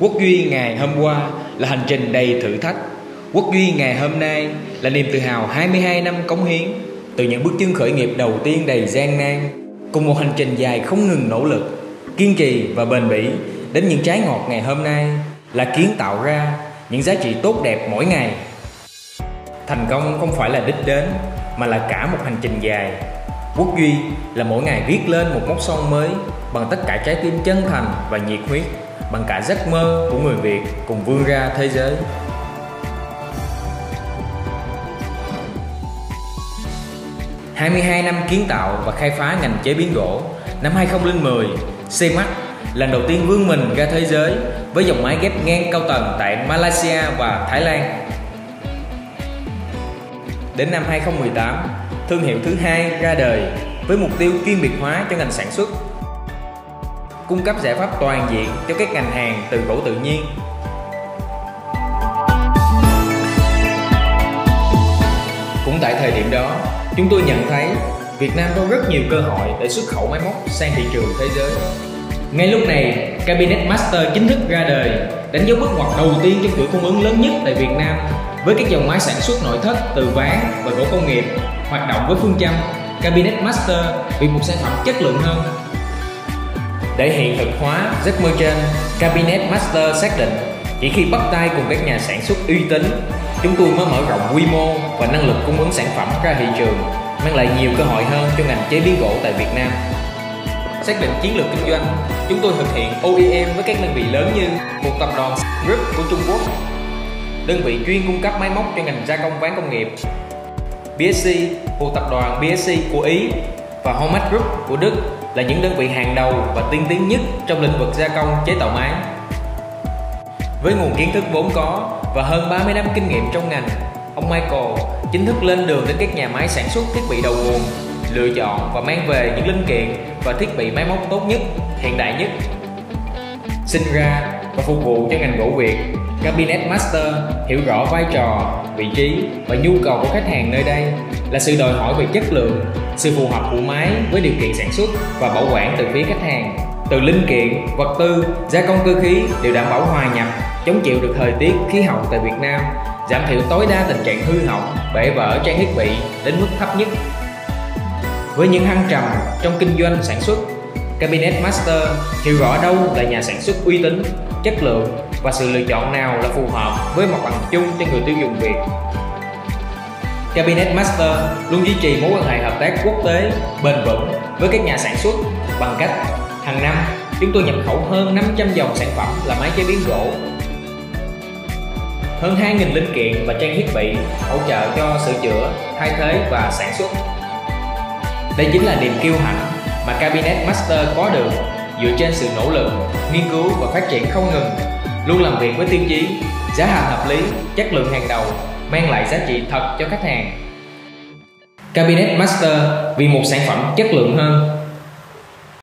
Quốc Duy ngày hôm qua là hành trình đầy thử thách. Quốc Duy ngày hôm nay là niềm tự hào 22 năm cống hiến từ những bước chân khởi nghiệp đầu tiên đầy gian nan cùng một hành trình dài không ngừng nỗ lực, kiên trì và bền bỉ đến những trái ngọt ngày hôm nay là kiến tạo ra những giá trị tốt đẹp mỗi ngày. Thành công không phải là đích đến mà là cả một hành trình dài. Quốc Duy là mỗi ngày viết lên một mốc son mới bằng tất cả trái tim chân thành và nhiệt huyết bằng cả giấc mơ của người Việt cùng vươn ra thế giới. ...22 năm kiến tạo và khai phá ngành chế biến gỗ Năm 2010, CMAX lần đầu tiên vươn mình ra thế giới với dòng máy ghép ngang cao tầng tại Malaysia và Thái Lan. Đến năm 2018, thương hiệu thứ hai ra đời với mục tiêu chuyên biệt hóa cho ngành sản xuất cung cấp giải pháp toàn diện cho các ngành hàng từ gỗ tự nhiên. Cũng tại thời điểm đó, chúng tôi nhận thấy Việt Nam có rất nhiều cơ hội để xuất khẩu máy móc sang thị trường thế giới. Ngay lúc này, Cabinet Master chính thức ra đời, đánh dấu bước ngoặt đầu tiên trong chuỗi cung ứng lớn nhất tại Việt Nam với các dòng máy sản xuất nội thất từ ván và gỗ công nghiệp hoạt động với phương châm Cabinet Master vì một sản phẩm chất lượng hơn để hiện thực hóa giấc mơ trên, Cabinet Master xác định chỉ khi bắt tay cùng các nhà sản xuất uy tín, chúng tôi mới mở rộng quy mô và năng lực cung ứng sản phẩm ra thị trường, mang lại nhiều cơ hội hơn cho ngành chế biến gỗ tại Việt Nam. Xác định chiến lược kinh doanh, chúng tôi thực hiện OEM với các đơn vị lớn như một tập đoàn Group của Trung Quốc, đơn vị chuyên cung cấp máy móc cho ngành gia công ván công nghiệp, BSC, một tập đoàn BSC của Ý và Homat Group của Đức là những đơn vị hàng đầu và tiên tiến nhất trong lĩnh vực gia công chế tạo máy. Với nguồn kiến thức vốn có và hơn 30 năm kinh nghiệm trong ngành, ông Michael chính thức lên đường đến các nhà máy sản xuất thiết bị đầu nguồn, lựa chọn và mang về những linh kiện và thiết bị máy móc tốt nhất, hiện đại nhất. Sinh ra và phục vụ cho ngành gỗ Việt, Cabinet Master hiểu rõ vai trò, vị trí và nhu cầu của khách hàng nơi đây là sự đòi hỏi về chất lượng, sự phù hợp của máy với điều kiện sản xuất và bảo quản từ phía khách hàng. Từ linh kiện, vật tư, gia công cơ khí đều đảm bảo hòa nhập, chống chịu được thời tiết, khí hậu tại Việt Nam, giảm thiểu tối đa tình trạng hư hỏng, bể vỡ trang thiết bị đến mức thấp nhất. Với những hăng trầm trong kinh doanh sản xuất, Cabinet Master hiểu rõ đâu là nhà sản xuất uy tín, chất lượng và sự lựa chọn nào là phù hợp với mặt bằng chung cho người tiêu dùng Việt. Cabinet Master luôn duy trì mối quan hệ hợp tác quốc tế bền vững với các nhà sản xuất bằng cách hàng năm chúng tôi nhập khẩu hơn 500 dòng sản phẩm là máy chế biến gỗ hơn 2.000 linh kiện và trang thiết bị hỗ trợ cho sửa chữa, thay thế và sản xuất. Đây chính là niềm kiêu hãnh mà Cabinet Master có được dựa trên sự nỗ lực, nghiên cứu và phát triển không ngừng, luôn làm việc với tiêu chí giá hàng hợp lý, chất lượng hàng đầu, mang lại giá trị thật cho khách hàng. Cabinet Master vì một sản phẩm chất lượng hơn